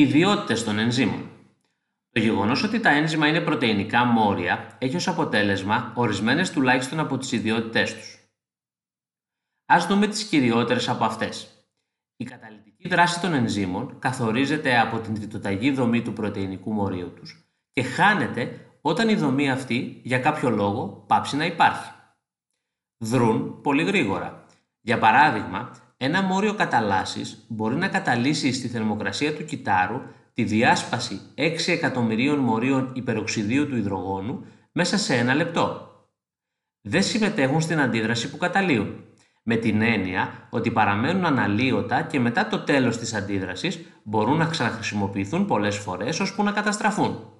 Ιδιότητες των ενζήμων. Το γεγονός ότι τα ένζημα είναι πρωτεϊνικά μόρια έχει ως αποτέλεσμα ορισμένες τουλάχιστον από τις ιδιότητές τους. Α δούμε τις κυριότερες από αυτές. Η καταλυτική δράση των ενζήμων καθορίζεται από την τριτοταγή δομή του πρωτεϊνικού μορίου τους και χάνεται όταν η δομή αυτή για κάποιο λόγο πάψει να υπάρχει. Δρούν πολύ γρήγορα. Για παράδειγμα, ένα μόριο καταλάσσης μπορεί να καταλύσει στη θερμοκρασία του κυτάρου τη διάσπαση 6 εκατομμυρίων μορίων υπεροξιδίου του υδρογόνου μέσα σε ένα λεπτό. Δεν συμμετέχουν στην αντίδραση που καταλύουν, με την έννοια ότι παραμένουν αναλύωτα και μετά το τέλος της αντίδρασης μπορούν να ξαναχρησιμοποιηθούν πολλές φορές ώσπου να καταστραφούν.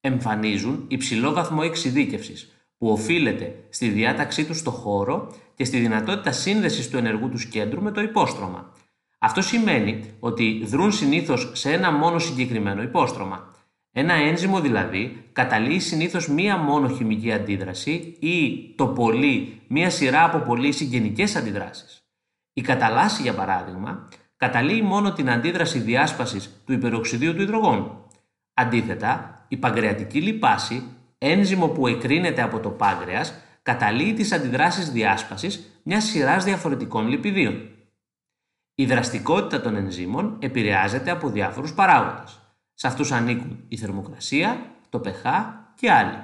Εμφανίζουν υψηλό βαθμό εξειδίκευσης, που οφείλεται στη διάταξή τους στο χώρο και στη δυνατότητα σύνδεσης του ενεργού τους κέντρου με το υπόστρωμα. Αυτό σημαίνει ότι δρούν συνήθως σε ένα μόνο συγκεκριμένο υπόστρωμα. Ένα ένζυμο δηλαδή καταλύει συνήθως μία μόνο χημική αντίδραση ή το πολύ μία σειρά από πολύ συγγενικές αντιδράσεις. Η καταλάση για παράδειγμα καταλύει μόνο την αντίδραση διάσπασης του υπεροξιδίου του υδρογόνου. Αντίθετα, η παγκρεατική λιπάση, ένζυμο που εκρίνεται από το πάγκρεας, καταλύει τις αντιδράσεις διάσπασης μιας σειράς διαφορετικών λιπιδίων. Η δραστικότητα των ενζήμων επηρεάζεται από διάφορους παράγοντες. Σε αυτούς ανήκουν η θερμοκρασία, το pH και άλλοι.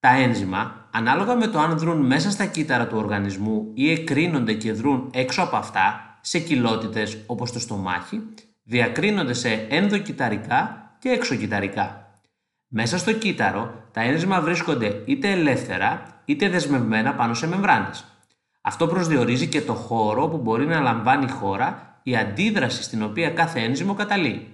Τα ένζημα, ανάλογα με το αν δρούν μέσα στα κύτταρα του οργανισμού ή εκρίνονται και δρούν έξω από αυτά, σε κοιλότητες όπως το στομάχι, διακρίνονται σε ενδοκυταρικά και εξοκυταρικά. Μέσα στο κύτταρο, τα ένζημα βρίσκονται είτε ελεύθερα είτε δεσμευμένα πάνω σε μεμβράνες. Αυτό προσδιορίζει και το χώρο που μπορεί να λαμβάνει η χώρα η αντίδραση στην οποία κάθε ένζυμο καταλύει.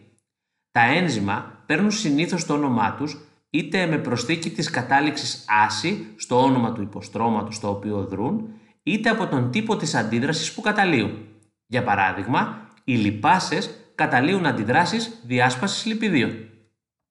Τα ένζημα παίρνουν συνήθως το όνομά τους είτε με προσθήκη της κατάληξης άση στο όνομα του υποστρώματος στο οποίο δρούν, είτε από τον τύπο της αντίδρασης που καταλύουν. Για παράδειγμα, οι λιπάσες καταλύουν αντιδράσεις διάσπασης λιπιδίων.